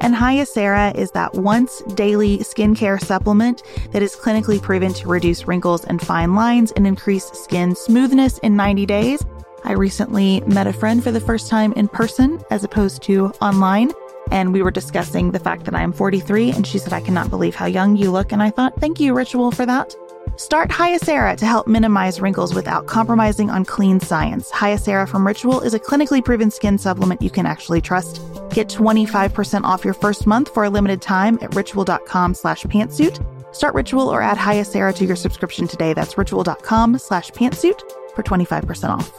and Hyacera is that once daily skincare supplement that is clinically proven to reduce wrinkles and fine lines and increase skin smoothness in 90 days. I recently met a friend for the first time in person as opposed to online. And we were discussing the fact that I am 43, and she said, I cannot believe how young you look. And I thought, thank you, Ritual, for that. Start Hyacera to help minimize wrinkles without compromising on clean science. Hyacera from Ritual is a clinically proven skin supplement you can actually trust. Get 25% off your first month for a limited time at ritual.com slash pantsuit. Start Ritual or add Hyacera to your subscription today. That's ritual.com slash pantsuit for 25% off.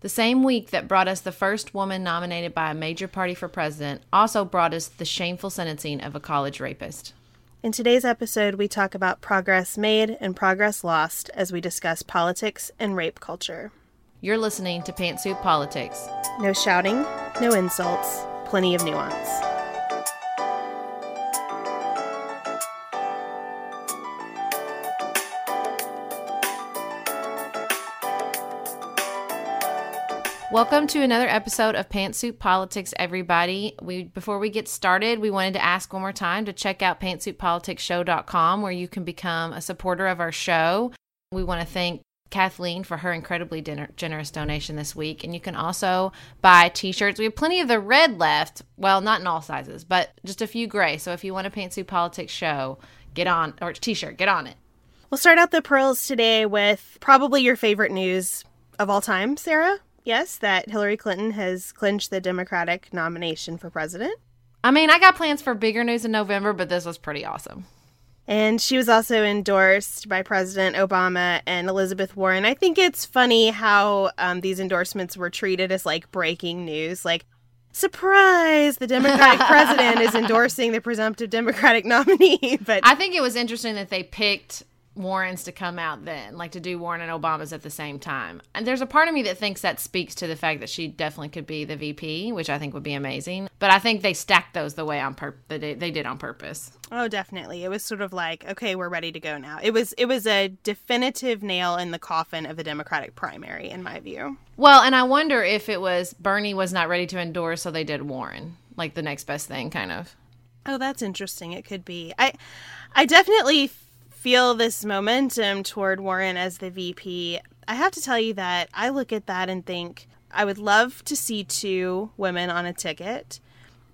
The same week that brought us the first woman nominated by a major party for president also brought us the shameful sentencing of a college rapist. In today's episode, we talk about progress made and progress lost as we discuss politics and rape culture. You're listening to Pantsuit Politics. No shouting, no insults, plenty of nuance. Welcome to another episode of Pantsuit Politics, everybody. We before we get started, we wanted to ask one more time to check out pantsuitpoliticsshow.com where you can become a supporter of our show. We want to thank Kathleen for her incredibly din- generous donation this week, and you can also buy t-shirts. We have plenty of the red left. Well, not in all sizes, but just a few gray. So if you want a Pantsuit Politics show, get on or t-shirt, get on it. We'll start out the pearls today with probably your favorite news of all time, Sarah. Yes, that Hillary Clinton has clinched the Democratic nomination for president. I mean, I got plans for bigger news in November, but this was pretty awesome. And she was also endorsed by President Obama and Elizabeth Warren. I think it's funny how um, these endorsements were treated as like breaking news. Like, surprise, the Democratic president is endorsing the presumptive Democratic nominee. But I think it was interesting that they picked Warren's to come out then, like to do Warren and Obama's at the same time. And there's a part of me that thinks that speaks to the fact that she definitely could be the VP, which I think would be amazing. But I think they stacked those the way on pur- they, they did on purpose. Oh, definitely. It was sort of like, okay, we're ready to go now. It was it was a definitive nail in the coffin of the Democratic primary, in my view. Well, and I wonder if it was Bernie was not ready to endorse, so they did Warren, like the next best thing, kind of. Oh, that's interesting. It could be. I I definitely feel this momentum toward Warren as the VP. I have to tell you that I look at that and think I would love to see two women on a ticket,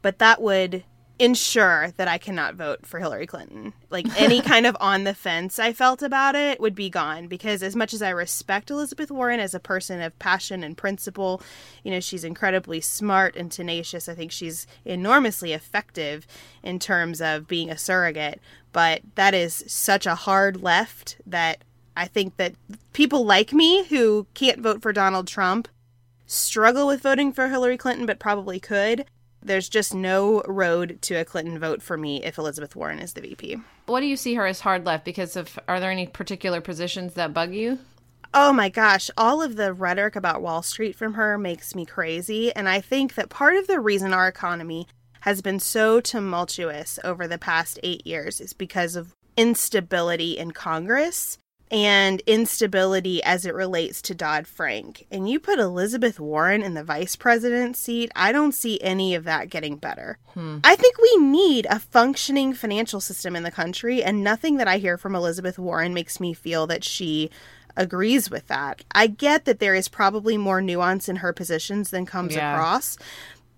but that would ensure that I cannot vote for Hillary Clinton. Like any kind of on the fence I felt about it would be gone because as much as I respect Elizabeth Warren as a person of passion and principle, you know, she's incredibly smart and tenacious. I think she's enormously effective in terms of being a surrogate, but that is such a hard left that I think that people like me who can't vote for Donald Trump struggle with voting for Hillary Clinton but probably could There's just no road to a Clinton vote for me if Elizabeth Warren is the VP. What do you see her as hard left? Because of are there any particular positions that bug you? Oh my gosh, all of the rhetoric about Wall Street from her makes me crazy. And I think that part of the reason our economy has been so tumultuous over the past eight years is because of instability in Congress and instability as it relates to Dodd Frank. And you put Elizabeth Warren in the vice president seat, I don't see any of that getting better. Hmm. I think we need a functioning financial system in the country, and nothing that I hear from Elizabeth Warren makes me feel that she agrees with that. I get that there is probably more nuance in her positions than comes yeah. across,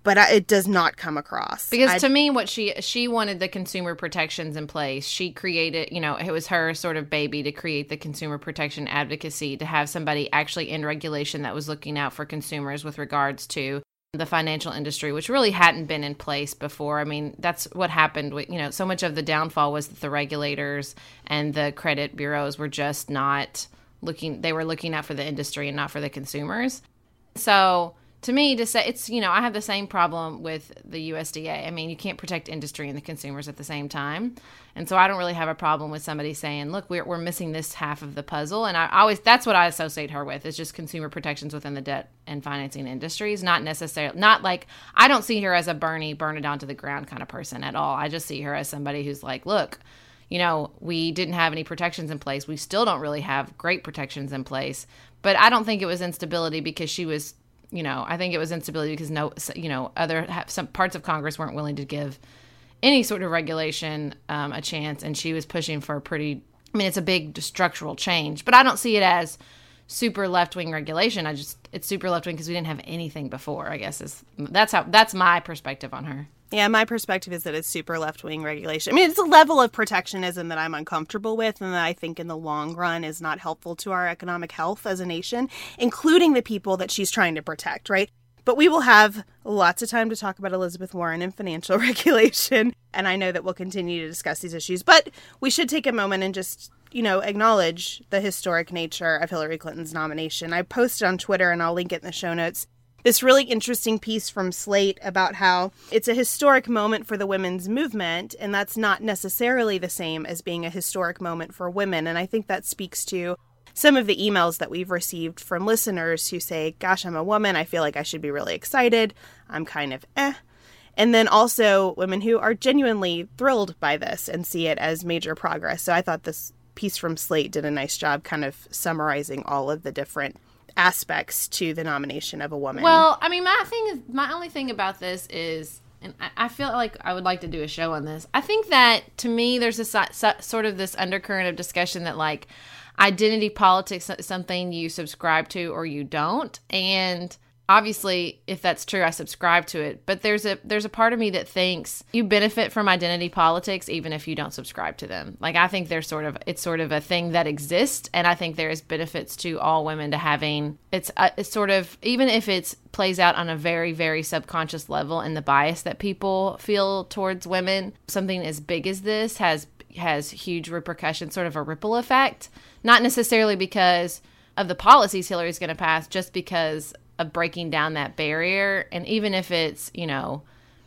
but I, it does not come across. Because I, to me what she she wanted the consumer protections in place. She created you know it was her sort of baby to create the consumer protection advocacy to have somebody actually in regulation that was looking out for consumers with regards to the financial industry which really hadn't been in place before. I mean that's what happened with you know so much of the downfall was that the regulators and the credit bureaus were just not looking they were looking out for the industry and not for the consumers. So to me to say it's you know i have the same problem with the usda i mean you can't protect industry and the consumers at the same time. And so i don't really have a problem with somebody saying look we're, we're missing this half of the puzzle. And i always that's what i associate her with is just consumer protections within the debt and financing industries. Not necessarily not like i don't see her as a bernie burn it down to the ground kind of person at all. I just see her as somebody who's like look you know, we didn't have any protections in place. We still don't really have great protections in place. But I don't think it was instability because she was you know, I think it was instability because no, you know, other some parts of Congress weren't willing to give any sort of regulation um, a chance, and she was pushing for a pretty. I mean, it's a big structural change, but I don't see it as super left wing regulation. I just it's super left wing because we didn't have anything before. I guess is that's how that's my perspective on her. Yeah, my perspective is that it's super left wing regulation. I mean, it's a level of protectionism that I'm uncomfortable with, and that I think in the long run is not helpful to our economic health as a nation, including the people that she's trying to protect, right? But we will have lots of time to talk about Elizabeth Warren and financial regulation. And I know that we'll continue to discuss these issues. But we should take a moment and just, you know, acknowledge the historic nature of Hillary Clinton's nomination. I posted on Twitter, and I'll link it in the show notes, this really interesting piece from Slate about how it's a historic moment for the women's movement, and that's not necessarily the same as being a historic moment for women. And I think that speaks to some of the emails that we've received from listeners who say, Gosh, I'm a woman. I feel like I should be really excited. I'm kind of eh. And then also women who are genuinely thrilled by this and see it as major progress. So I thought this piece from Slate did a nice job kind of summarizing all of the different aspects to the nomination of a woman. Well, I mean, my thing is, my only thing about this is, and I, feel like I would like to do a show on this. I think that to me, there's a sort of this undercurrent of discussion that like identity politics is something you subscribe to or you don't, and obviously if that's true i subscribe to it but there's a there's a part of me that thinks you benefit from identity politics even if you don't subscribe to them. Like i think there's sort of it's sort of a thing that exists and i think there is benefits to all women to having it's, a, uh, it's sort of even if it plays out on a very very subconscious level and the bias that people feel towards women something as big as this has has huge repercussions sort of a ripple effect. Not necessarily because of the policies Hillary's going to pass just because of breaking down that barrier. And even if it's you know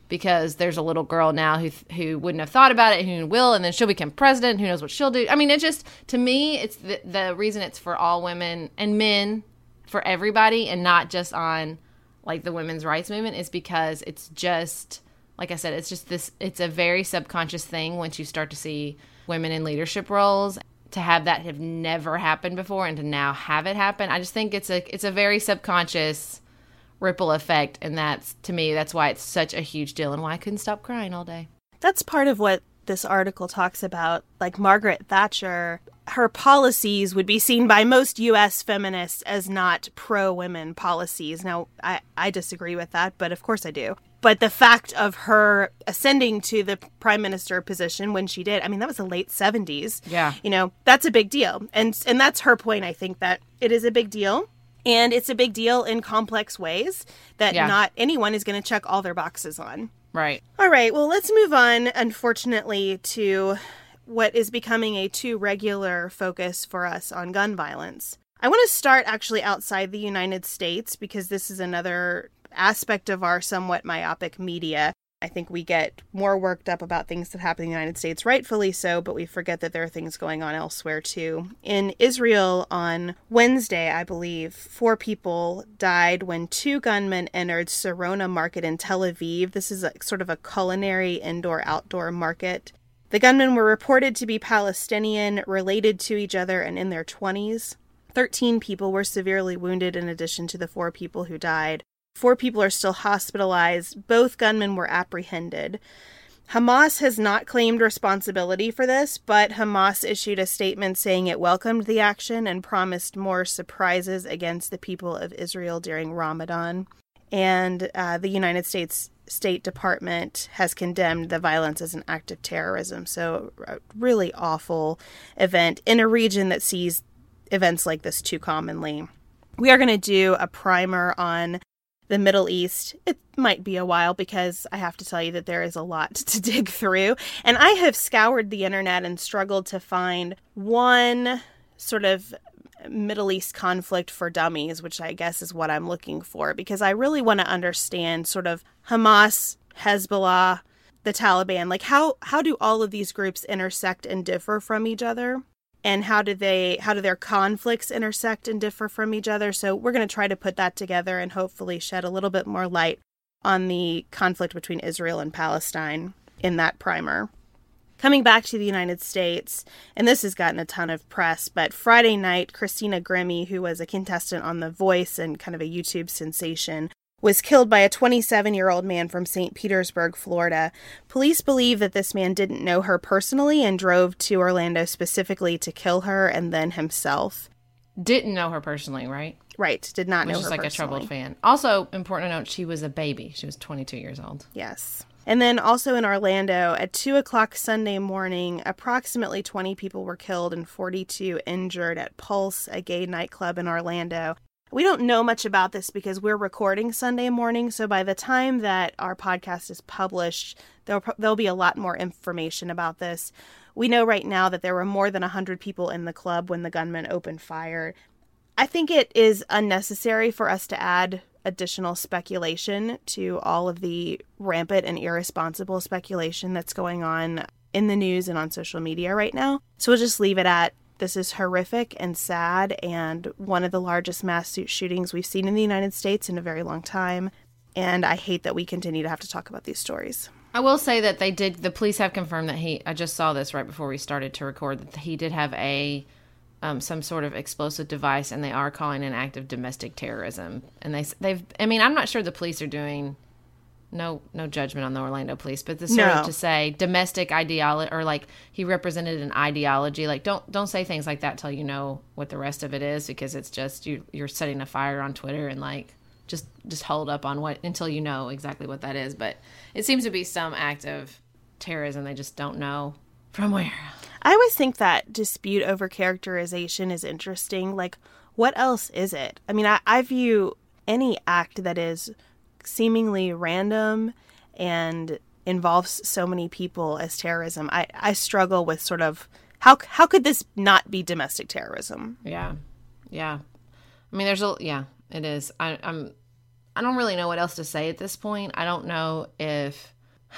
because there's a little girl now who who wouldn't have thought about it and who will and then she'll become president who knows what she'll do. I mean it just to me it's the, the reason it's for all women and men for everybody and not just on like the women's rights movement is because it's just like i said it's just this it's a very subconscious thing once you start to see women in leadership roles to have that have never happened before and to now have it happen. I just think it's a it's a very subconscious ripple effect and that's to me that's why it's such a huge deal and why I couldn't stop crying all day. That's part of what this article talks about. Like Margaret Thatcher, her policies would be seen by most US feminists as not pro women policies. Now, I, I disagree with that, but of course I do but the fact of her ascending to the prime minister position when she did i mean that was the late 70s yeah. You know that's a big deal. And and that's her point i think that it is a big deal. And it's a big deal in complex ways that yeah. not anyone is going to check all their boxes on. Right. All right well let's move on unfortunately to what is becoming a too regular focus for us on gun violence. I want to start actually outside the United States because this is another aspect of our somewhat myopic media. I think we get more worked up about things that happen in the United States, rightfully so, but we forget that there are things going on elsewhere too. In Israel on Wednesday, I believe, four people died when two gunmen entered Sarona Market in Tel Aviv. This is a, sort of a culinary indoor outdoor market. The gunmen were reported to be Palestinian, related to each other, and in their 20s. 13 people were severely wounded in addition to the four people who died. Four people are still hospitalized. Both gunmen were apprehended. Hamas has not claimed responsibility for this, but Hamas issued a statement saying it welcomed the action and promised more surprises against the people of Israel during Ramadan. And uh, the United States State Department has condemned the violence as an act of terrorism. So, a really awful event in a region that sees events like this too commonly. We are going to do a primer on the Middle East. It might be a while because I have to tell you that there is a lot to dig through. And I have scoured the internet and struggled to find one sort of Middle East conflict for dummies, which I guess is what I'm looking for, because I really want to understand sort of Hamas, Hezbollah, the Taliban. Like how how do all of these groups intersect and differ from each other? And how do they how do their conflicts intersect and differ from each other? So we're going to try to put that together and hopefully shed a little bit more light on the conflict between Israel and Palestine in that primer. Coming back to the United States and this has gotten a ton of press but Friday night Christina Grimmie who was a contestant on The Voice and kind of a YouTube sensation was killed by a 27 year old man from St. Petersburg, Florida. Police believe that this man didn't know her personally and drove to Orlando specifically to kill her and then himself. Didn't know her personally, right? Right, did not Which know is her like personally. a troubled fan. Also, important to note, she was a baby. She was 22 years old. Yes. And then also in Orlando, at 2 o'clock Sunday morning, approximately 20 people were killed and 42 injured at Pulse, a gay nightclub in Orlando. We don't know much about this because we're recording Sunday morning, so by the time that our podcast is published, there'll, there'll be a lot more information about this. We know right now that there were more than 100 people in the club when the gunman opened fire. I think it is unnecessary for us to add additional speculation to all of the rampant and irresponsible speculation that's going on in the news and on social media right now. So we'll just leave it at this is horrific and sad and one of the largest mass shootings we've seen in the United States in a very long time. And I hate that we continue to have to talk about these stories. I will say that they did. The police have confirmed that he. I just saw this right before we started to record that he did have a um, some sort of explosive device, and they are calling an act of domestic terrorism. And they they've. I mean, I'm not sure the police are doing. No, no judgment on the Orlando police, but the sort No. of to say domestic ideology or like he represented an ideology. Like don't don't say things like that till you know what the rest of it is because it's just you you're setting a fire on Twitter and like just just hold up on what until you know exactly what that is. But it seems to be some act of terrorism. They just don't know from where. I always think that dispute over characterization is interesting. Like, what else is it? I mean, I, I view any act that is seemingly random and involves so many people as terrorism. I, I struggle with sort of how how could this not be domestic terrorism? Yeah, yeah. I mean, there's a yeah. It is. I, I'm. I don't really know what else to say at this point. I don't know if.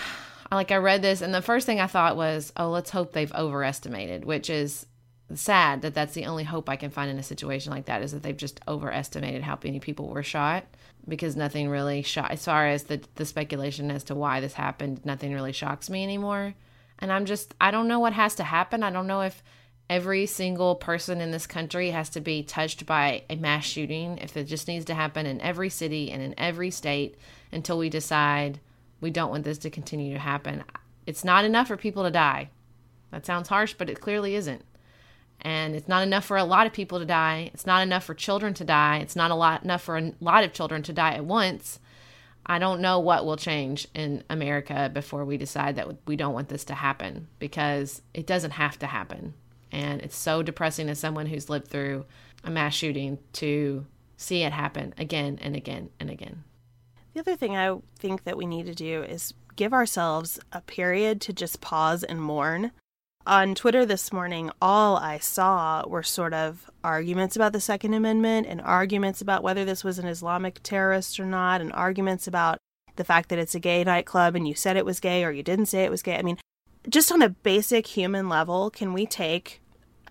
Like I read this, and the first thing I thought was, "Oh, let's hope they've overestimated," which is sad that that's the only hope I can find in a situation like that is that they've just overestimated how many people were shot because nothing really shot as far as the the speculation as to why this happened nothing really shocks me anymore. And I'm just I don't know what has to happen. I don't know if every single person in this country has to be touched by a mass shooting if it just needs to happen in every city and in every state until we decide we don't want this to continue to happen. It's not enough for people to die. That sounds harsh but it clearly isn't and it's not enough for a lot of people to die. It's not enough for children to die. It's not a lot enough for a lot of children to die at once. I don't know what will change in America before we decide that we don't want this to happen because it doesn't have to happen. And it's so depressing as someone who's lived through a mass shooting to see it happen again and again and again. The other thing I think that we need to do is give ourselves a period to just pause and mourn. On Twitter this morning, all I saw were sort of arguments about the Second Amendment and arguments about whether this was an Islamic terrorist or not, and arguments about the fact that it's a gay nightclub and you said it was gay or you didn't say it was gay. I mean, just on a basic human level, can we take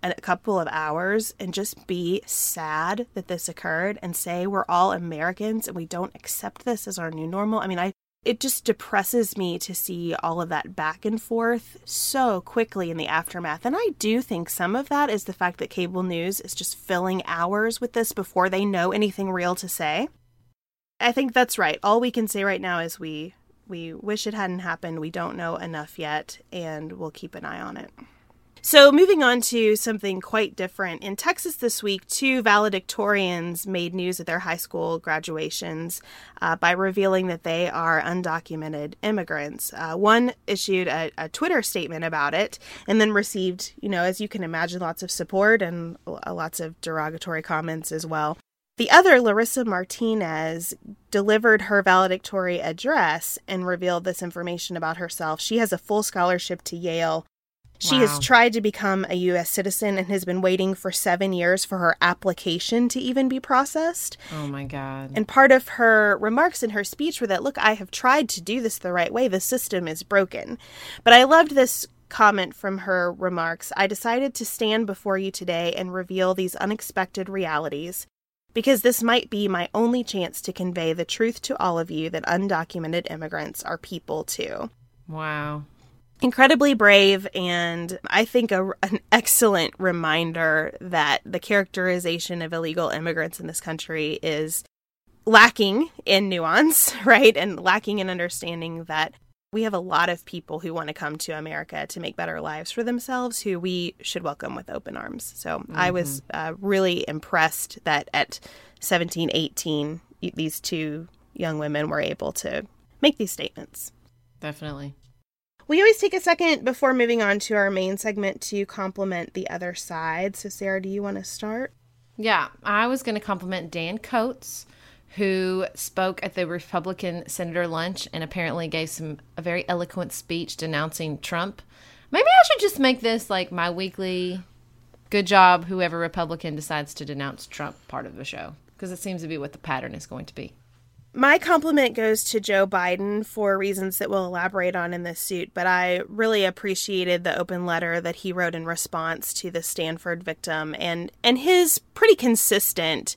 a couple of hours and just be sad that this occurred and say we're all Americans and we don't accept this as our new normal? I mean, I it just depresses me to see all of that back and forth so quickly in the aftermath. And I do think some of that is the fact that cable news is just filling hours with this before they know anything real to say. I think that's right. All we can say right now is we we wish it hadn't happened. We don't know enough yet and we'll keep an eye on it. So, moving on to something quite different. In Texas this week, two valedictorians made news at their high school graduations uh, by revealing that they are undocumented immigrants. Uh, one issued a, a, Twitter statement about it and then received, you know, as you can imagine, lots of support and lots of derogatory comments as well. The other, Larissa Martinez, delivered her valedictory address and revealed this information about herself. She has a full scholarship to Yale she wow. has tried to become a U.S. citizen and has been waiting for seven years for her application to even be processed. Oh my God. And part of her remarks in her speech were that, look, I have tried to do this the right way. The system is broken. But I loved this comment from her remarks. I decided to stand before you today and reveal these unexpected realities because this might be my only chance to convey the truth to all of you that undocumented immigrants are people too. Wow incredibly brave and I think a, an excellent reminder that the characterization of illegal immigrants in this country is lacking in nuance, right? And lacking in understanding that we have a lot of people who want to come to America to make better lives for themselves who we should welcome with open arms. So mm-hmm. I was uh, really impressed that at 17, 18, these two young women were able to make these statements. Definitely. We always take a second before moving on to our main segment to compliment the other side. So, Sarah, do you want to start? Yeah, I was going to compliment Dan Coats, who spoke at the Republican Senator lunch and apparently gave some a very eloquent speech denouncing Trump. Maybe I should just make this like my weekly good job whoever Republican decides to denounce Trump part of the show because it seems to be what the pattern is going to be. My compliment goes to Joe Biden for reasons that we'll elaborate on in this suit, but I really appreciated the open letter that he wrote in response to the Stanford victim and and his pretty consistent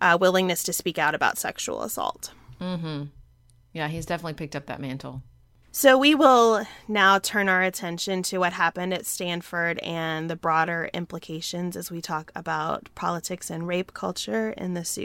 uh, willingness to speak out about sexual assault. Mm-hmm. Yeah, he's definitely picked up that mantle. So we will now turn our attention to what happened at Stanford and the broader implications as we talk about politics and rape culture in the suit.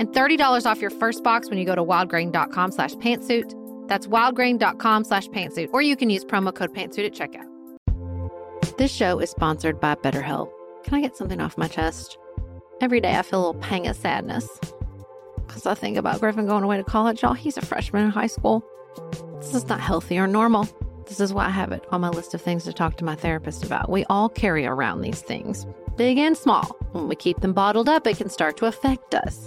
and $30 off your first box when you go to wildgrain.com slash pantsuit. That's wildgrain.com slash pantsuit, or you can use promo code pantsuit at checkout. This show is sponsored by BetterHelp. Can I get something off my chest? Every day I feel a little pang of sadness because I think about Griffin going away to college. Y'all, he's a freshman in high school. This is not healthy or normal. This is why I have it on my list of things to talk to my therapist about. We all carry around these things, big and small. When we keep them bottled up, it can start to affect us.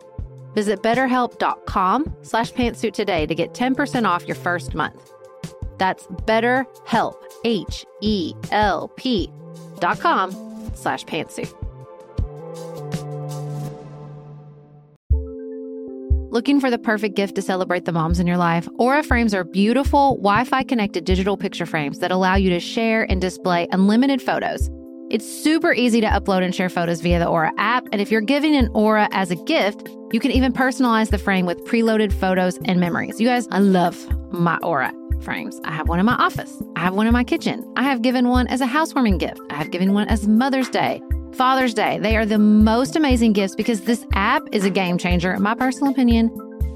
Visit betterhelp.com slash pantsuit today to get 10% off your first month. That's betterhelp, H-E-L-P dot com slash pantsuit. Looking for the perfect gift to celebrate the moms in your life? Aura frames are beautiful, Wi Fi connected digital picture frames that allow you to share and display unlimited photos. It's super easy to upload and share photos via the Aura app. And if you're giving an Aura as a gift, you can even personalize the frame with preloaded photos and memories. You guys, I love my Aura frames. I have one in my office, I have one in my kitchen, I have given one as a housewarming gift, I have given one as Mother's Day. Father's Day. They are the most amazing gifts because this app is a game changer, in my personal opinion,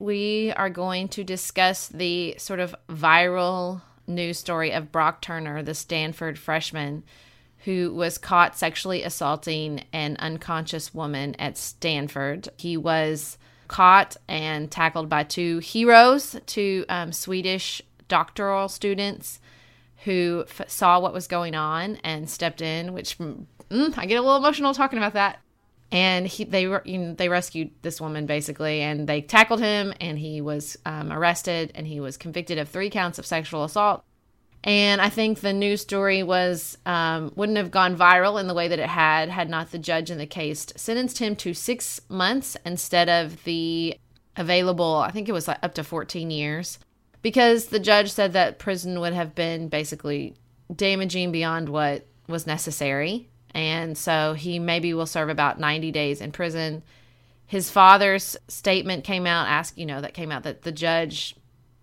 We are going to discuss the sort of viral news story of Brock Turner, the Stanford freshman who was caught sexually assaulting an unconscious woman at Stanford. He was caught and tackled by two heroes, two um, Swedish doctoral students who f- saw what was going on and stepped in, which mm, I get a little emotional talking about that. And he, they you know, they rescued this woman basically, and they tackled him, and he was um, arrested, and he was convicted of three counts of sexual assault. And I think the news story was um, wouldn't have gone viral in the way that it had had not the judge in the case sentenced him to six months instead of the available. I think it was like up to fourteen years because the judge said that prison would have been basically damaging beyond what was necessary. And so he maybe will serve about 90 days in prison. His father's statement came out, ask you know, that came out that the judge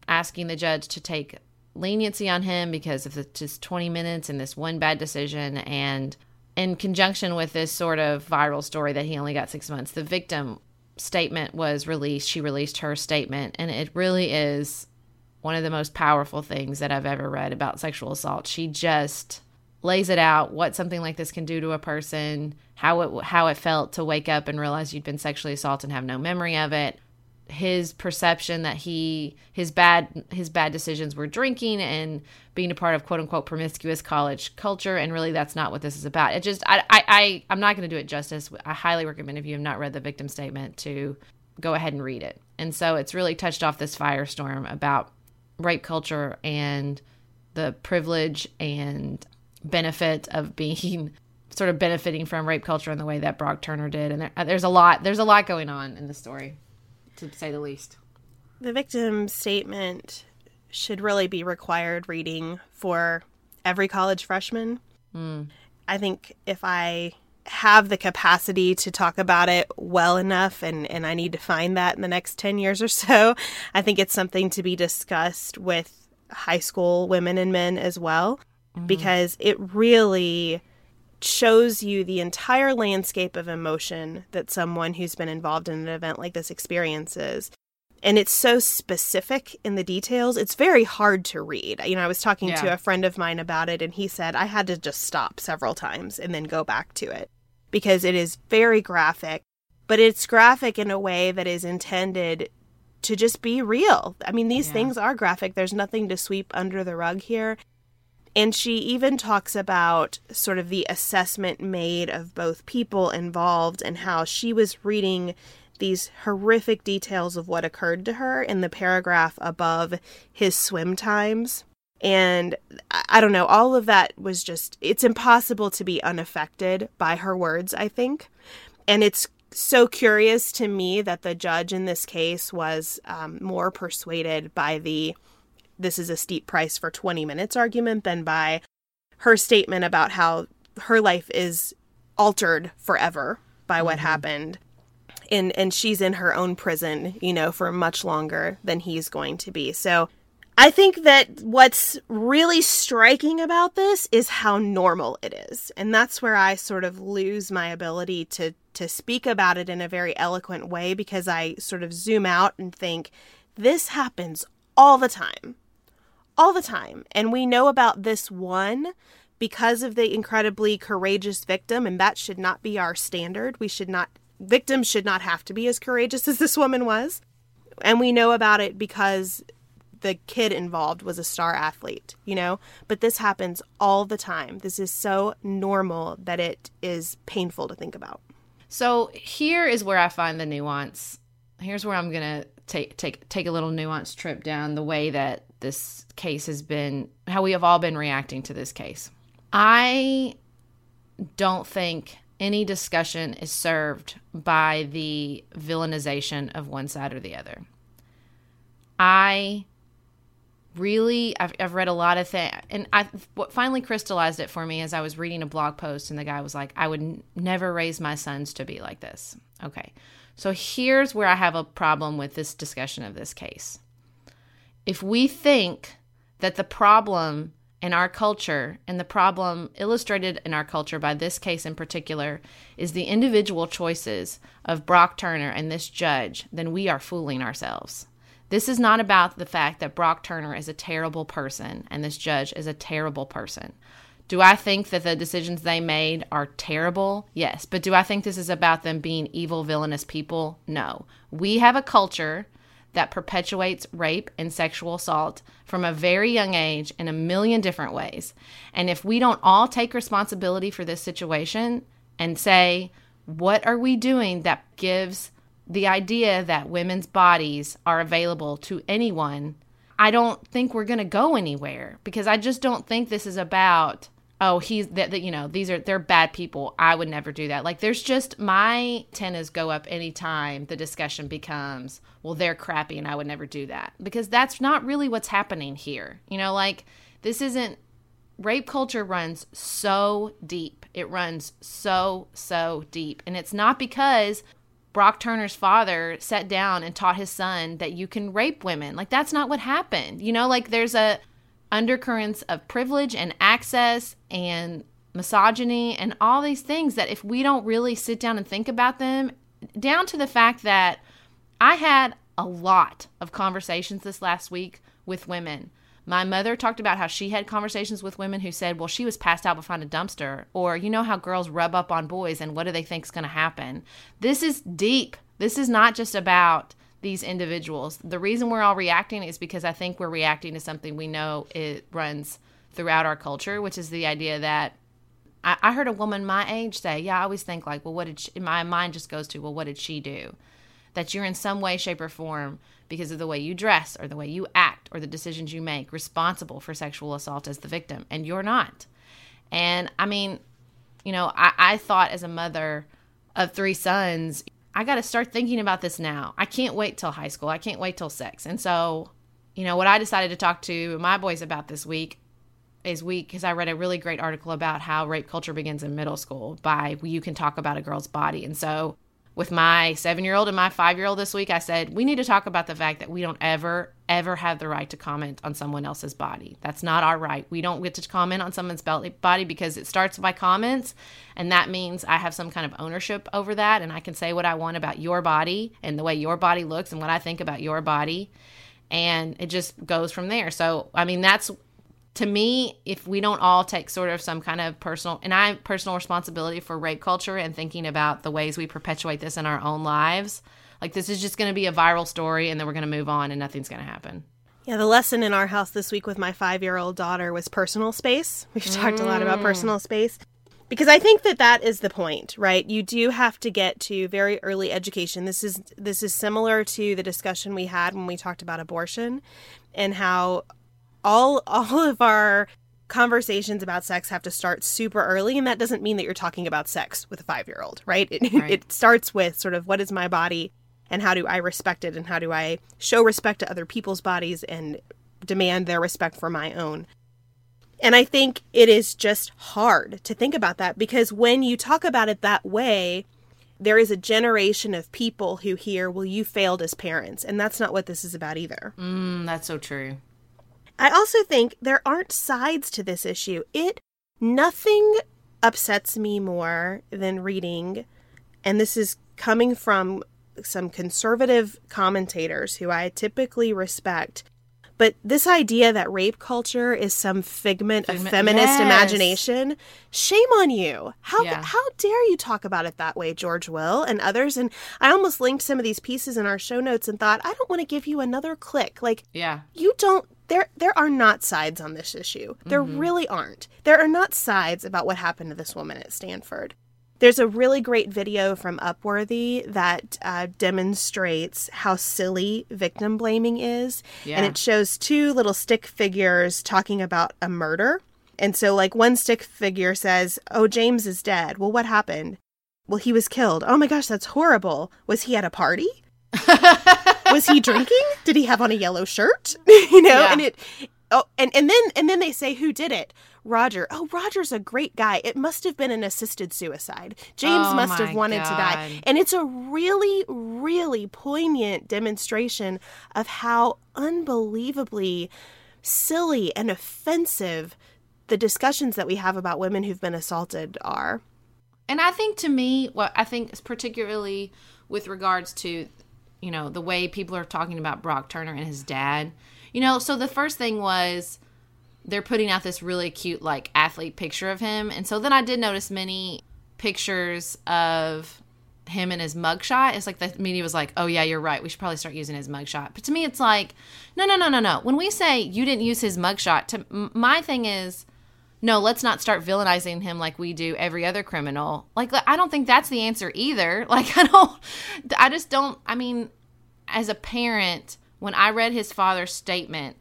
asking the judge to take leniency on him because of the, just 20 minutes and this one bad decision. And in conjunction with this sort of viral story that he only got six months, the victim statement was released. She released her statement, and it really is one of the most powerful things that I've ever read about sexual assault. She just lays it out what something like this can do to a person, how it how it felt to wake up and realize you'd been sexually assaulted and have no memory of it. His perception that he his bad his bad decisions were drinking and being a part of quote unquote promiscuous college culture, and really that's not what this is about. It just I I, I I'm not going to do it justice. I highly recommend if you have not read the victim statement to go ahead and read it. And so it's really touched off this firestorm about rape culture and the privilege and benefit of being sort of benefiting from rape culture in the way that Brock Turner did. And there, uh, there's a lot, there's a lot going on in the story, to say the least. The victim statement should really be required reading for every college freshman. Mm. I think if I have the capacity to talk about it well enough and, and I need to find that in the next 10 years or so, I think it's something to be discussed with high school women and men as well mm-hmm. because it really shows you the entire landscape of emotion that someone who's been involved in an event like this experiences. And it's so specific in the details. It's very hard to read. You know, I was talking yeah. to a friend of mine about it, and he said I had to just stop several times and then go back to it because it is very graphic, but it's graphic in a way that is intended to just be real. I mean, these yeah. things are graphic. There's nothing to sweep under the rug here. And she even talks about sort of the assessment made of both people involved and how she was reading these horrific details of what occurred to her in the paragraph above his swim times. And I don't know, all of that was just, it's impossible to be unaffected by her words, I think. And it's so curious to me that the judge in this case was um, more persuaded by the this is a steep price for 20 minutes argument than by her statement about how her life is altered forever by what mm-hmm. happened and and she's in her own prison you know for much longer than he's going to be so I think that what's really striking about this is how normal it is. And that's where I sort of lose my ability to to speak about it in a very eloquent way because I sort of zoom out and think this happens all the time. All the time. And we know about this one because of the incredibly courageous victim and that should not be our standard. We should not victims should not have to be as courageous as this woman was. And we know about it because the kid involved was a star athlete, you know? But this happens all the time. This is so normal that it is painful to think about. So here is where I find the nuance. Here's where I'm going to take take take a little nuanced trip down the way that this case has been how we have all been reacting to this case. I don't think any discussion is served by the villainization of one side or the other. I really I've, I've read a lot of things and i what finally crystallized it for me as i was reading a blog post and the guy was like i would n- never raise my sons to be like this okay so here's where i have a problem with this discussion of this case if we think that the problem in our culture and the problem illustrated in our culture by this case in particular is the individual choices of brock turner and this judge then we are fooling ourselves this is not about the fact that Brock Turner is a terrible person and this judge is a terrible person. Do I think that the decisions they made are terrible? Yes. But do I think this is about them being evil, villainous people? No. We have a culture that perpetuates rape and sexual assault from a very young age in a million different ways. And if we don't all take responsibility for this situation and say, what are we doing that gives the idea that women's bodies are available to anyone, I don't think we're going to go anywhere because I just don't think this is about oh he's that, you know these are they're bad people. I would never do that. Like there's just my tennas go up anytime the discussion becomes well they're crappy and i would never do that. Because that's not really what's happening here. You know like this isn't rape culture runs so deep. It runs so so deep. And it's not because Brock Turner's father sat down and taught his son that you can rape women. Like that's not what happened. You know, like there's a undercurrents of privilege and access and misogyny and all these things that if we don't really sit down and think about them, down to the fact that I had a lot of conversations this last week with women my mother talked about how she had conversations with women who said, well, she was passed out behind a dumpster. Or, you know how girls rub up on boys and what do they think is going to happen? This is deep. This is not just about these individuals. The reason we're all reacting is because I think we're reacting to something we know it runs throughout our culture, which is the idea that I, I heard a woman my age say, Yeah, I always think like, well, what did she, my mind just goes to, well, what did she do? That you're in some way, shape, or form because of the way you dress or the way you act or the decisions you make responsible for sexual assault as the victim, and you're not. And I mean, you know, I, I thought as a mother of three sons, I got to start thinking about this now. I can't wait till high school. I can't wait till sex. And so, you know, what I decided to talk to my boys about this week is week because I read a really great article about how rape culture begins in middle school by you can talk about a girl's body. And so with my seven year old and my five year old this week, I said, we need to talk about the fact that we don't ever, ever have the right to comment on someone else's body. That's not our right. We don't get to comment on someone's body because it starts by comments. And that means I have some kind of ownership over that. And I can say what I want about your body and the way your body looks and what I think about your body. And it just goes from there. So, I mean, that's to me, if we don't all take sort of some kind of personal and I personal responsibility for rape culture and thinking about the ways we perpetuate this in our own lives, like this is just going to be a viral story and then we're going to move on and nothing's going to happen. Yeah, the lesson in our house this week with my five year old daughter was personal space. We've talked a lot about mm. personal space because I think that that is the point, right? You do have to get to very early education. This is this is similar to the discussion we had when we talked about abortion and how all all of our conversations about sex have to start super early and that doesn't mean that you're talking about sex with a 5-year-old, right? It, right. it starts with sort of what is my body and how do I respect it and how do I show respect to other people's bodies and demand their respect for my own. And I think it is just hard to think about that because when you talk about it that way, there is a generation of people who hear, well, you failed as parents. And that's not what this is about either. Mm, that's so true. I also think there aren't sides to this issue. It nothing upsets me more than reading, and this is coming from some conservative commentators who I typically respect. But this idea that rape culture is some figment, of feminist yes. imagination, shame on you. How Yeah. how dare you talk about it that way, George Will and others? And I almost linked some of these pieces in our show notes and thought, I don't want to give you another click. Like Yeah. you don't there there are not sides on this issue. There mm-hmm. really aren't. There are not sides about what happened to this woman at Stanford. There's a really great video from Upworthy that uh, demonstrates how silly victim blaming is. Yeah. And it shows two little stick figures talking about a murder. And so, like, one stick figure says, Oh, James is dead. Well, what happened? Well, he was killed. Oh my gosh, that's horrible. Was he at a party? was he drinking? Did he have on a yellow shirt? you know, Yeah. and it oh and, and then and then they say who did it? Roger. Oh, Roger's a great guy. It must have been an assisted suicide. James Oh must have wanted to die. And it's a really, really poignant demonstration of how unbelievably silly and offensive the discussions that we have about women who've been assaulted are. And I think to me, what I think is particularly with regards to, you know, the way people are talking about Brock Turner and his dad, you know, so the first thing was they're putting out this really cute, like, athlete picture of him. And so then I did notice many pictures of him and his mugshot. It's like the media was like, oh, yeah, you're right. We should probably start using his mugshot. But to me, it's like, no, no, no, no, no. When we say you didn't use his mugshot, to, my thing is, no, let's not start villainizing him like we do every other criminal. Like, I don't think that's the answer either. Like, I don't, I just don't, I mean, as a parent, when I read his father's statement,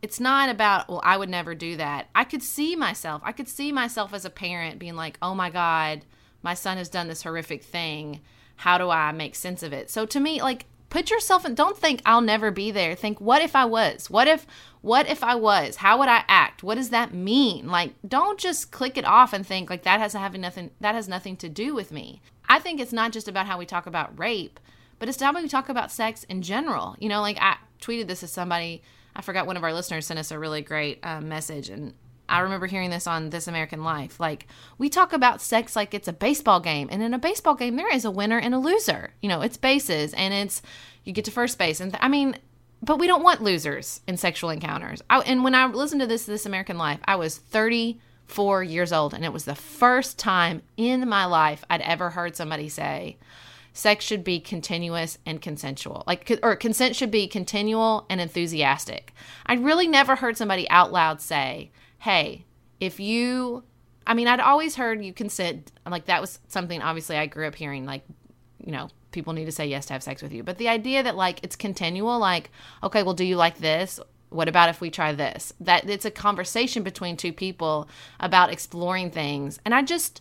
it's not about, well, I would never do that. I could see myself, I could see myself as a parent being like, oh my God, my son has done this horrific thing. How do I make sense of it? So to me, like, put yourself in, don't think I'll never be there. Think, what if I was? What if, what if I was? How would I act? What does that mean? Like, don't just click it off and think like that has having nothing, that has nothing to do with me. I think it's not just about how we talk about rape, but it's how we talk about sex in general. You know, like I tweeted this to somebody. I forgot one of our listeners sent us a really great uh, message, and I remember hearing this on This American Life. Like we talk about sex like it's a baseball game, and in a baseball game there is a winner and a loser. You know, it's bases, and it's you get to first base, and th- I mean. But we don't want losers in sexual encounters. I, and when I listened to this This American Life, I was 34 years old, and it was the first time in my life I'd ever heard somebody say, sex should be continuous and consensual. Like or consent should be continual and enthusiastic. I really never heard somebody out loud say hey if you i mean i'd always heard you consent. Like that was something obviously i grew up hearing like you know people need to say yes to have sex with you. But the idea that like it's continual like okay well do you like this? What about if we try this? That it's a conversation between two people about exploring things. And i just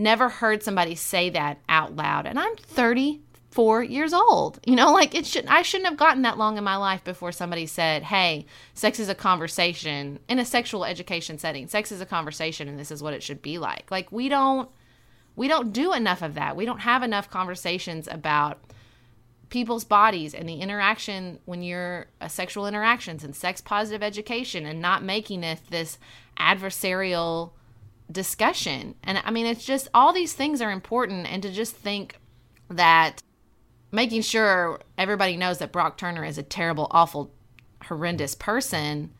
never heard somebody say that out loud. And i'm 34 years old. You know like it should i shouldn't have gotten that long in my life before somebody said hey sex is a conversation in a sexual education setting. Sex is a conversation and this is what it should be like. Like we don't we don't do enough of that. We don't have enough conversations about people's bodies and the interaction when you're sexual interactions and sex positive education and not making it this adversarial discussion. And I mean, it's just all these things are important. And to just think that making sure everybody knows that Brock Turner is a terrible, awful, horrendous person,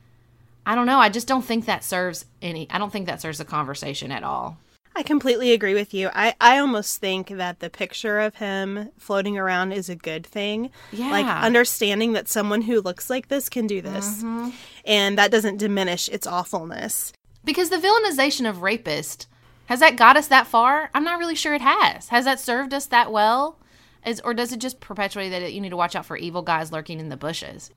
I don't know. I just don't think that serves any, I don't think that serves the conversation at all. I completely agree with you. I, I almost think that the picture of him floating around is a good thing. Yeah. Like understanding that someone who looks like this can do this. Mm-hmm. And that doesn't diminish its awfulness. Because the villainization of rapist has that got us that far? I'm not really sure it has. Has that served us that well? Is, or does it just perpetuate that you need to watch out for evil guys lurking in the bushes?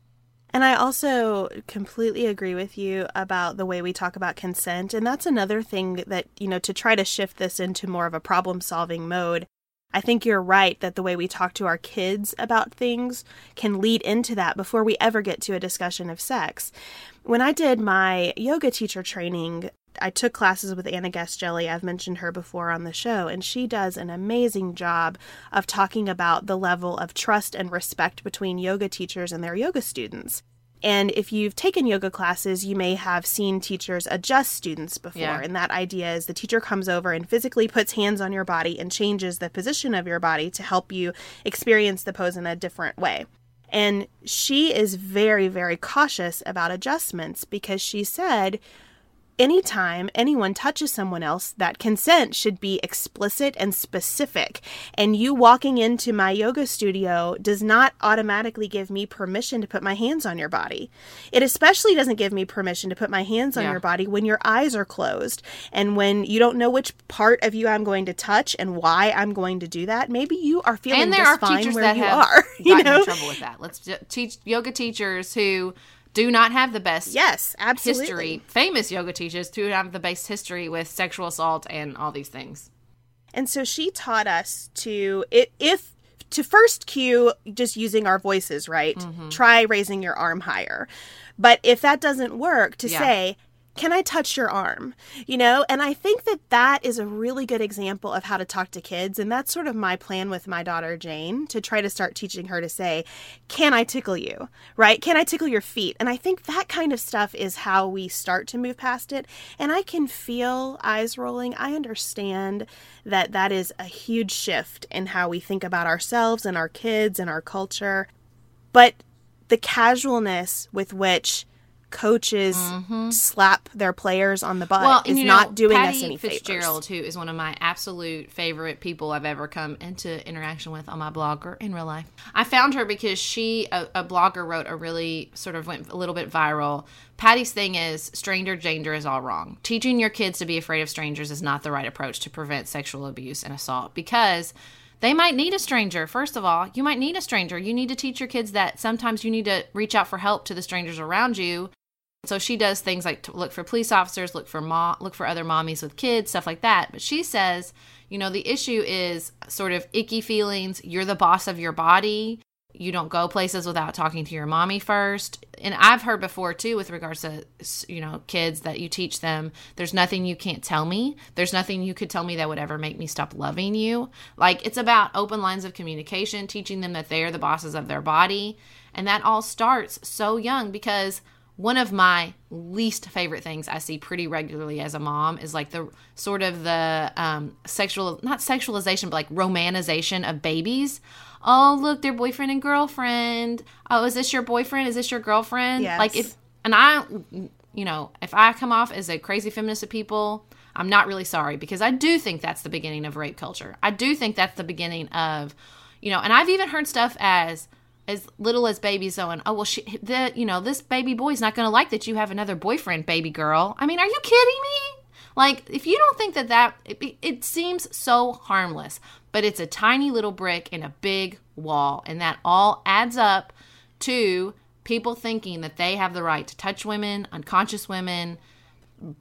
And I also completely agree with you about the way we talk about consent. And that's another thing that, you know, to try to shift this into more of a problem solving mode. I think you're right that the way we talk to our kids about things can lead into that before we ever get to a discussion of sex. When I did my yoga teacher training, I took classes with Anna Guest Jelly. I've mentioned her before on the show, and she does an amazing job of talking about the level of trust and respect between yoga teachers and their yoga students. And if you've taken yoga classes, you may have seen teachers adjust students before. Yeah. And that idea is the teacher comes over and physically puts hands on your body and changes the position of your body to help you experience the pose in a different way. And she is very, very cautious about adjustments because she said, anytime anyone touches someone else, that consent should be explicit and specific. And you walking into my yoga studio does not automatically give me permission to put my hands on your body. It especially doesn't give me permission to put my hands on Yeah. your body when your eyes are closed and when you don't know which part of you I'm going to touch and why I'm going to do that. Maybe you are feeling and there just are fine teachers where that you have are. You know? in trouble with that. Let's teach yoga teachers who do not have the best Yes, absolutely. history, famous yoga teachers who have the best history with sexual assault and all these things. And so she taught us to if to first cue just using our voices, right? Mm-hmm. Try raising your arm higher. But if that doesn't work, to Yeah. say, "Can I touch your arm?" You know, and I think that that is a really good example of how to talk to kids, and that's sort of my plan with my daughter Jane to try to start teaching her to say, "Can I tickle you?" Right? Can I tickle your feet? And I think that kind of stuff is how we start to move past it. And I can feel eyes rolling. I understand that that is a huge shift in how we think about ourselves and our kids and our culture. But the casualness with which coaches slap their players on the butt is Mm-hmm. and you not know, doing Patty us any Fitzgerald, favors. who is one of my absolute favorite people I've ever come into interaction with on my blog or in real life. I found her because she, a, a blogger, wrote a really sort of went a little bit viral. Patty's thing is stranger danger is all wrong. Teaching your kids to be afraid of strangers is not the right approach to prevent sexual abuse and assault because they might need a stranger. First of all, you might need a stranger. You need to teach your kids that sometimes you need to reach out for help to the strangers around you so she does things like look for police officers, look for mo- look for other mommies with kids, stuff like that. But she says, you know, the issue is sort of icky feelings. You're the boss of your body. You don't go places without talking to your mommy first. And I've heard before too, with regards to you know kids, that you teach them. There's nothing you can't tell me. There's nothing you could tell me that would ever make me stop loving you. Like it's about open lines of communication, teaching them that they are the bosses of their body, and that all starts so young because one of my least favorite things I see pretty regularly as a mom is like the sort of the um, sexual, not sexualization, but like romanization of babies. Oh, look, they're boyfriend and girlfriend. Oh, is this your boyfriend? Is this your girlfriend? Yes. Like if, and I, you know, if I come off as a crazy feminist of people, I'm not really sorry because I do think that's the beginning of rape culture. I do think that's the beginning of, you know, and I've even heard stuff as, as little as babies going, oh well, she, the you know this baby boy's not going to like that you have another boyfriend, baby girl. I mean, are you kidding me? Like, if you don't think that that it, it seems so harmless, but it's a tiny little brick in a big wall, and that all adds up to people thinking that they have the right to touch women, unconscious women,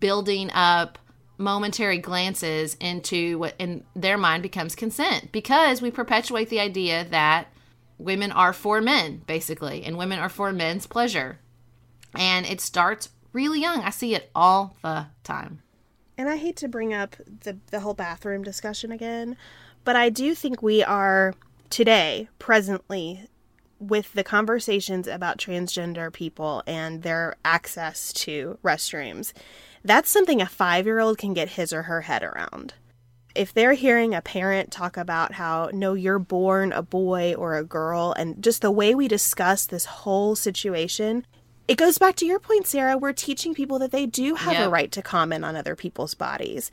building up momentary glances into what in their mind becomes consent because we perpetuate the idea that women are for men basically and women are for men's pleasure and it starts really young i see it all the time And I hate to bring up the the whole bathroom discussion again, but I do think we are today presently with the conversations about transgender people and their access to restrooms. That's something a 5-year-old can get his or her head around. If they're hearing a parent talk about how no you're born a boy or a girl and just the way we discuss this whole situation it goes back to your point, Sarah. We're teaching people that they do have a right to comment on other people's bodies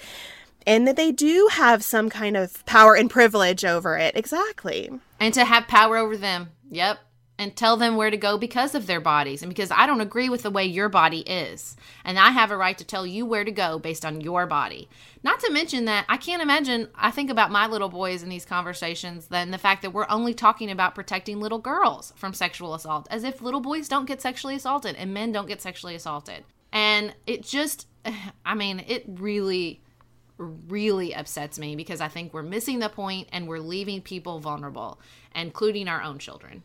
and that they do have some kind of power and privilege over it. Exactly. and to have power over them yep and tell them where to go because of their bodies and because I don't agree with the way your body is. And I have a right to tell you where to go based on your body. Not to mention that I can't imagine, I think about my little boys in these conversations, then the fact that we're only talking about protecting little girls from sexual assault, as if little boys don't get sexually assaulted and men don't get sexually assaulted. And it just, I mean, it really really upsets me because I think we're missing the point and we're leaving people vulnerable, including our own children.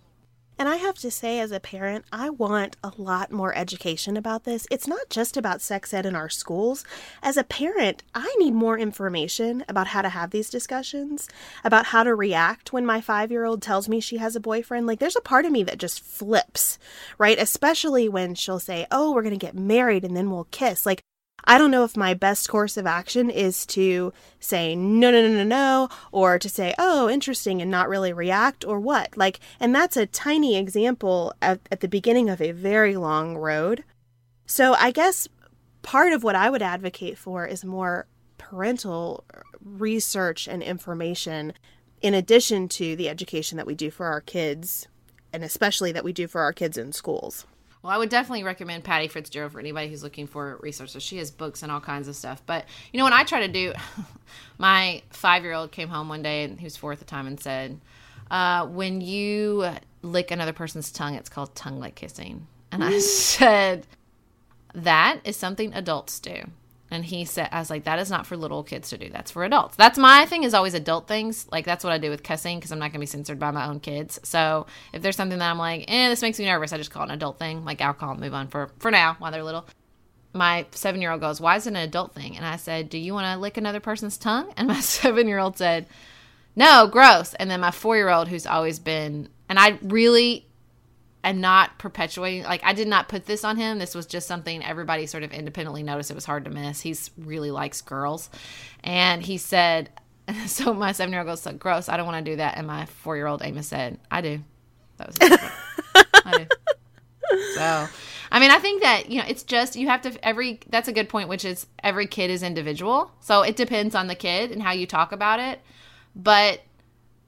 And I have to say, as a parent, I want a lot more education about this. It's not just about sex ed in our schools. As a parent, I need more information about how to have these discussions, about how to react when my five year old tells me she has a boyfriend. Like, there's a part of me that just flips, right? Especially when she'll say, Oh, we're going to get married and then we'll kiss. Like, I don't know if my best course of action is to say no, no, no, no, no, or to say, oh, interesting, and not really react, or what. Like, and that's a tiny example at, at the beginning of a very long road. So I guess part of what I would advocate for is more parental research and information in addition to the education that we do for our kids, and especially that we do for our kids in schools. Well, I would definitely recommend Patty Fitzgerald for anybody who's looking for resources. She has books and all kinds of stuff. But you know, when I try to do, my five-year-old came home one day and he was four at the time and said, uh, "When you lick another person's tongue, it's called tongue lick kissing." And I said, "That is something adults do." And he said, I was like, that is not for little kids to do. That's for adults. That's my thing is always adult things. Like that's what I do with cussing because I'm not going to be censored by my own kids. So if there's something that I'm like, eh, this makes me nervous, I just call it an adult thing. Like alcohol, and move on for, for now while they're little. My seven year old goes, why is it an adult thing? And I said, do you want to lick another person's tongue? And my seven year old said, no, gross. And then my four year old, who's always been, and I really and not perpetuating like I did not put this on him. This was just something everybody sort of independently noticed it was hard to miss. He's really likes girls. And he said so my seven year old goes, gross, I don't want to do that. And my four year old Amos said, I do. That was I do. So I mean I think that, you know, it's just you have to every that's a good point, which is every kid is individual. So it depends on the kid and how you talk about it. But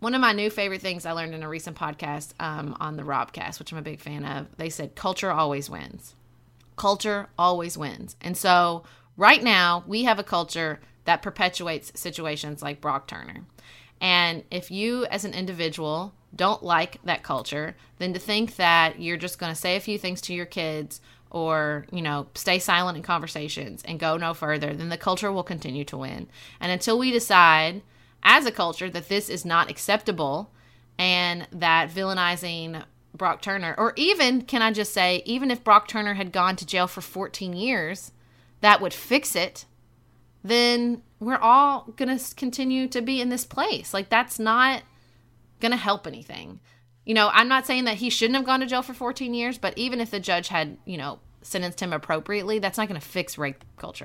one of my new favorite things I learned in a recent podcast um, on the Robcast, which I'm a big fan of, they said culture always wins. Culture always wins. And so right now, we have a culture that perpetuates situations like Brock Turner. And if you, as an individual, don't like that culture, then to think that you're just going to say a few things to your kids or, you know, stay silent in conversations and go no further, then the culture will continue to win. And until we decide as a culture that this is not acceptable and that villainizing Brock Turner, or even, can I just say, even if Brock Turner had gone to jail for 14 years, that would fix it, then we're all going to continue to be in this place. Like, that's not going to help anything. You know, I'm not saying that he shouldn't have gone to jail for 14 years, but even if the judge had, you know, sentenced him appropriately, that's not going to fix rape culture.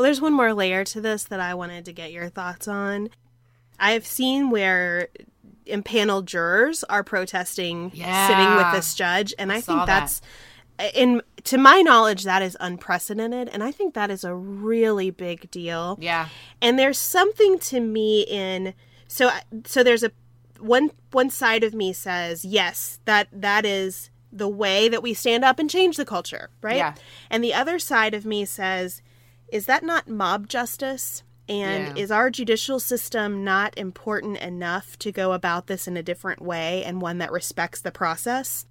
Well, there's one more layer to this that I wanted to get your thoughts on. I have seen where impaneled jurors are protesting Yeah. sitting with this judge, and I, saw think that's in to my knowledge that is unprecedented, and I think that is a really big deal. Yeah. And there's something to me in so so there's a one one side of me says yes that that is the way that we stand up and change the culture, right? Yeah. And the other side of me says is that not mob justice? And Yeah. is our judicial system not important enough to go about this in a different way and one that respects the process?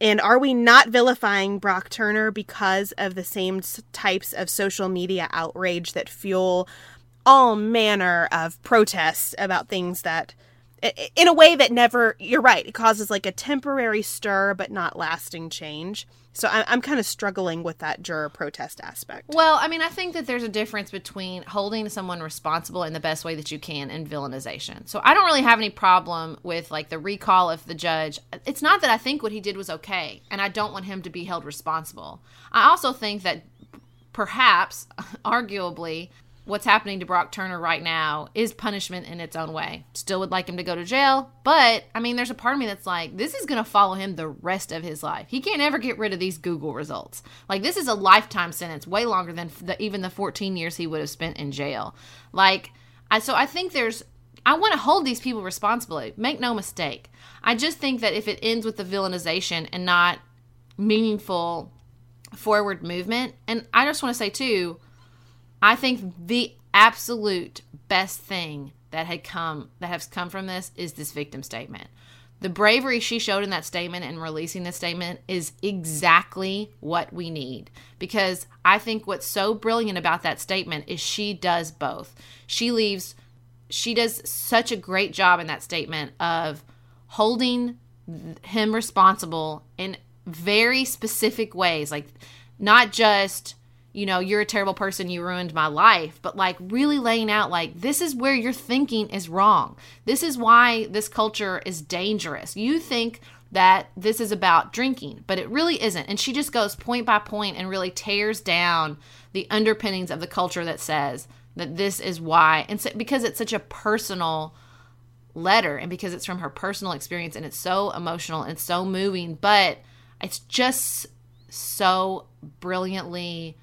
And are we not vilifying Brock Turner because of the same types of social media outrage that fuel all manner of protests about things that, in a way that never, you're right, it causes like a temporary stir but not lasting change? So I- I'm kind of struggling with that juror protest aspect. Well, I mean, I think that there's a difference between holding someone responsible in the best way that you can and villainization. So I don't really have any problem with like the recall of the judge. It's not that I think what he did was okay, and I don't want him to be held responsible. I also think that perhaps, arguably, what's happening to Brock Turner right now is punishment in its own way. Still would like him to go to jail, but I mean, there's a part of me that's like, this is going to follow him the rest of his life. He can't ever get rid of these Google results. Like, this is a lifetime sentence, way longer than the, even the 14 years he would have spent in jail. Like, I, so I think there's, I want to hold these people responsible. Make no mistake. I just think that if it ends with the villainization and not meaningful forward movement, and I just want to say too, I think the absolute best thing that had come that has come from this is this victim statement. The bravery she showed in that statement and releasing this statement is exactly what we need because I think what's so brilliant about that statement is she does both. She leaves she does such a great job in that statement of holding him responsible in very specific ways like not just you know you're a terrible person you ruined my life. But like really laying out like this is where your thinking is wrong. This is why this culture is dangerous. You think that this is about drinking but it really isn't. And she just goes point by point and really tears down the underpinnings of the culture that says that this is why. And so, because it's such a personal letter and because it's from her personal experience and it's so emotional and so moving but it's just so brilliantly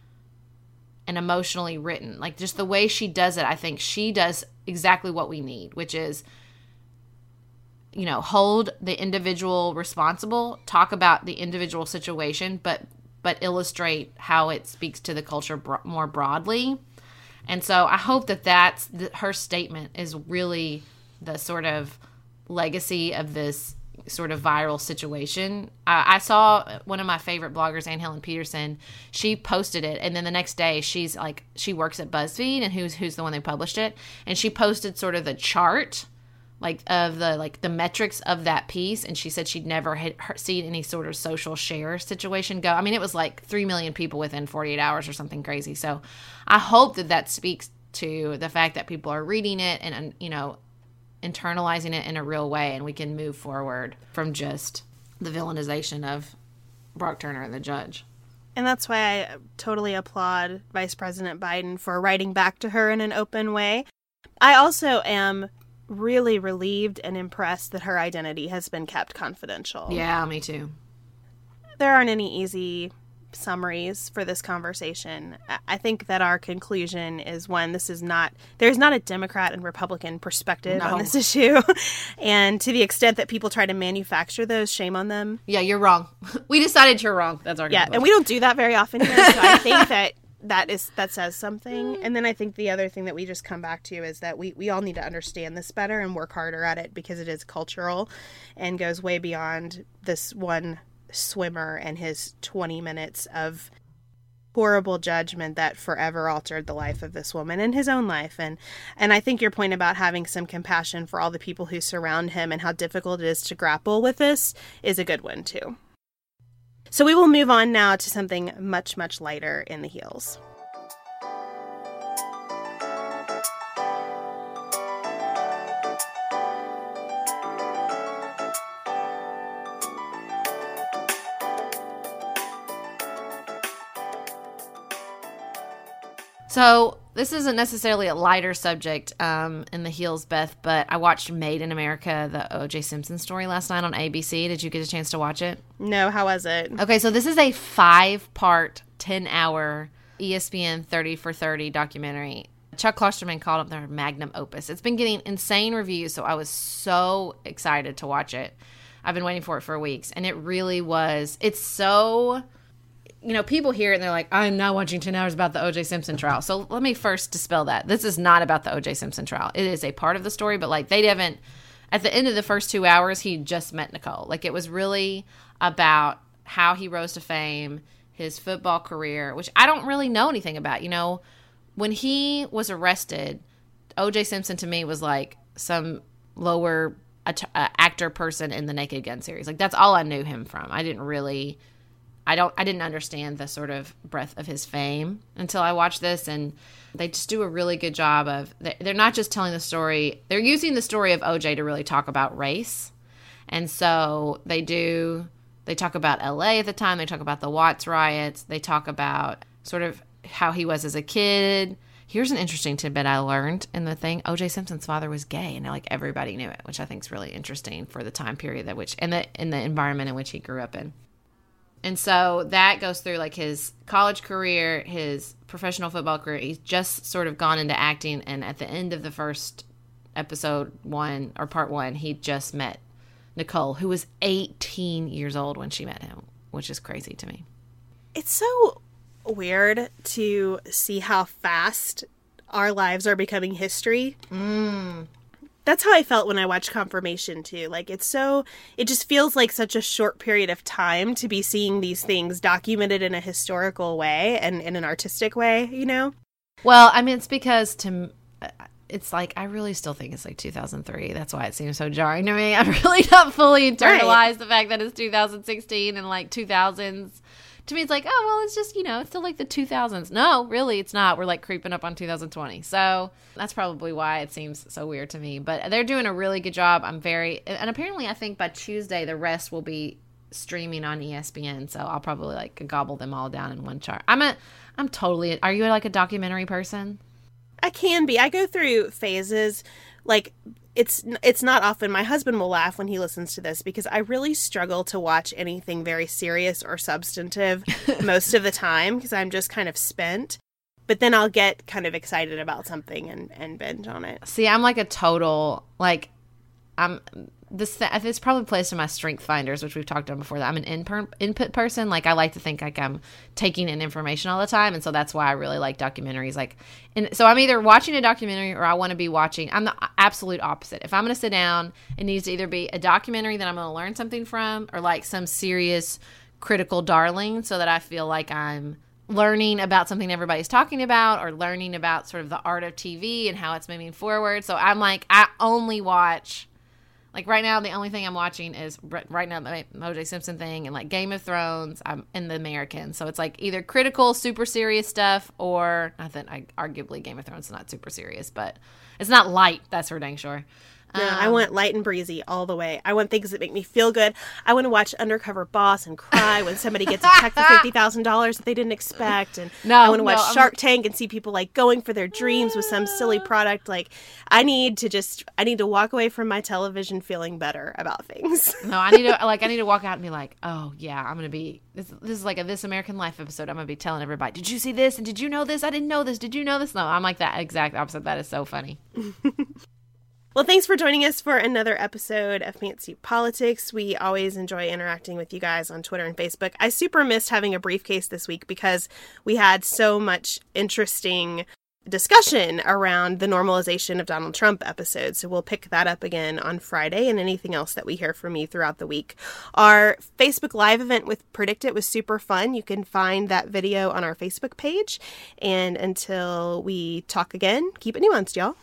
and emotionally written. Like just the way she does it i think she does exactly what we need which is you know hold the individual responsible talk about the individual situation but but illustrate how it speaks to the culture bro- more broadly. And so i hope that that's the, her statement is really the sort of legacy of this sort of viral situation. I, I saw one of my favorite bloggers, Anne Helen Petersen. She posted it, and then the next day, she's like, she works at BuzzFeed, and who's who's the one that published it, and she posted sort of the chart, like of the like the metrics of that piece, and she said she'd never had her, seen any sort of social share situation go. I mean, it was like three million people within 48 hours or something crazy. So, I hope that that speaks to the fact that people are reading it and you know internalizing it in a real way and we can move forward from just the villainization of Brock Turner and the judge. And that's why I totally applaud Vice President Biden for writing back to her in an open way. I also am really relieved and impressed that her identity has been kept confidential. Yeah, me too. There aren't any easy summaries for this conversation. I think that our conclusion is one this is not there's not a Democrat and Republican perspective No. on this issue. and to the extent that people try to manufacture those, shame on them. Yeah, you're wrong. we decided you're wrong. That's our Yeah, and we don't do that very often here, so I think that that is that says something. And then I think the other thing that we just come back to is that we we all need to understand this better and work harder at it because it is cultural and goes way beyond this one swimmer and his 20 minutes of horrible judgment that forever altered the life of this woman and his own life and and I think your point about having some compassion for all the people who surround him and how difficult it is to grapple with this is a good one too. So we will move on now to something much, much lighter in the heels. So this isn't necessarily a lighter subject um, in the heels, Beth, but I watched Made in America, the O.J. Simpson story last night on ABC. Did you get a chance to watch it? No, how was it? Okay, so this is a five-part, ten-hour ESPN 30 for 30 documentary. Chuck Klosterman called it their magnum opus. It's been getting insane reviews, so I was so excited to watch it. I've been waiting for it for weeks, and it really was. It's so you know, people hear it and they're like, I'm not watching 10 hours about the OJ Simpson trial. So let me first dispel that. This is not about the OJ Simpson trial. It is a part of the story, but like they haven't, at the end of the first two hours, he just met Nicole. Like it was really about how he rose to fame, his football career, which I don't really know anything about. You know, when he was arrested, OJ Simpson to me was like some lower uh, actor person in the Naked Gun series. Like that's all I knew him from. I didn't really I don't I didn't understand the sort of breadth of his fame until I watched this and they just do a really good job of they- they're not just telling the story they're using the story of OJ to really talk about race. And so they do they talk about LA at the time they talk about the Watts riots they talk about sort of how he was as a kid. Here's an interesting tidbit I learned in the thing. OJ Simpson's father was gay and like everybody knew it which I think is really interesting for the time period that which and the in the environment in which he grew up in and so that goes through like his college career, his professional football career. He's just sort of gone into acting. And at the end of the first episode one or part one, he just met Nicole, who was 18 years old when she met him, which is crazy to me. It's so weird to see how fast our lives are becoming history. Mm. That's how I felt when I watched Confirmation too. Like it's so it just feels like such a short period of time to be seeing these things documented in a historical way and in an artistic way, you know? Well, I mean, it's because to uh, it's like I really still think it's like 2003. That's why it seems so jarring to me. I'm really not fully internalized Right. the fact that it's 2016 and like 2000s. To me, it's like, oh well, it's just you know, it's still like the 2000s. No, really, it's not. We're like creeping up on 2020. So that's probably why it seems so weird to me. But they're doing a really good job. I'm very and apparently, I think by Tuesday the rest will be streaming on ESPN. So I'll probably like gobble them all down in one chart. I'm a, I'm totally. Are you like a documentary person? I can be. I go through phases. Like it's it's not often. My husband will laugh when he listens to this because I really struggle to watch anything very serious or substantive most of the time because I'm just kind of spent. But then I'll get kind of excited about something and and binge on it. See, I'm like a total like I'm this this probably plays to my strength finders, which we've talked about before. That I'm an input input person. Like I like to think like I'm taking in information all the time, and so that's why I really like documentaries. Like, and so I'm either watching a documentary or I want to be watching. I'm the absolute opposite. If I'm going to sit down, it needs to either be a documentary that I'm going to learn something from, or like some serious critical darling, so that I feel like I'm learning about something everybody's talking about or learning about sort of the art of TV and how it's moving forward. So I'm like, I only watch, like right now, the only thing I'm watching is right now the OJ Simpson thing and like Game of Thrones. I'm in the American. So it's like either critical, super serious stuff or not that I arguably Game of Thrones is not super serious, but it's not light. That's for dang sure. No, I Um, want light and breezy all the way. I want things that make me feel good. I want to watch Undercover Boss and cry when somebody gets a check for fifty thousand dollars that they didn't expect, and No, I want to watch no, Shark Tank and see people like going for their dreams with some silly product. Like, I need to just, I need to walk away from my television feeling better about things. No, I need to like I need to walk out and be like, oh yeah, I'm gonna be this. This is like a This American Life episode. I'm gonna be telling everybody, did you see this? And did you know this? I didn't know this. Did you know this? No, I'm like that exact opposite. That is so funny. Well, thanks for joining us for another episode of Pantsuit Politics. We always enjoy interacting with you guys on Twitter and Facebook. I super missed having a briefcase this week because we had so much interesting discussion around the normalization of Donald Trump episode. So we'll pick that up again on Friday and anything else that we hear from you throughout the week. Our Facebook Live event with PredictIt was super fun. You can find that video on our Facebook page. And until we talk again, keep it nuanced, y'all.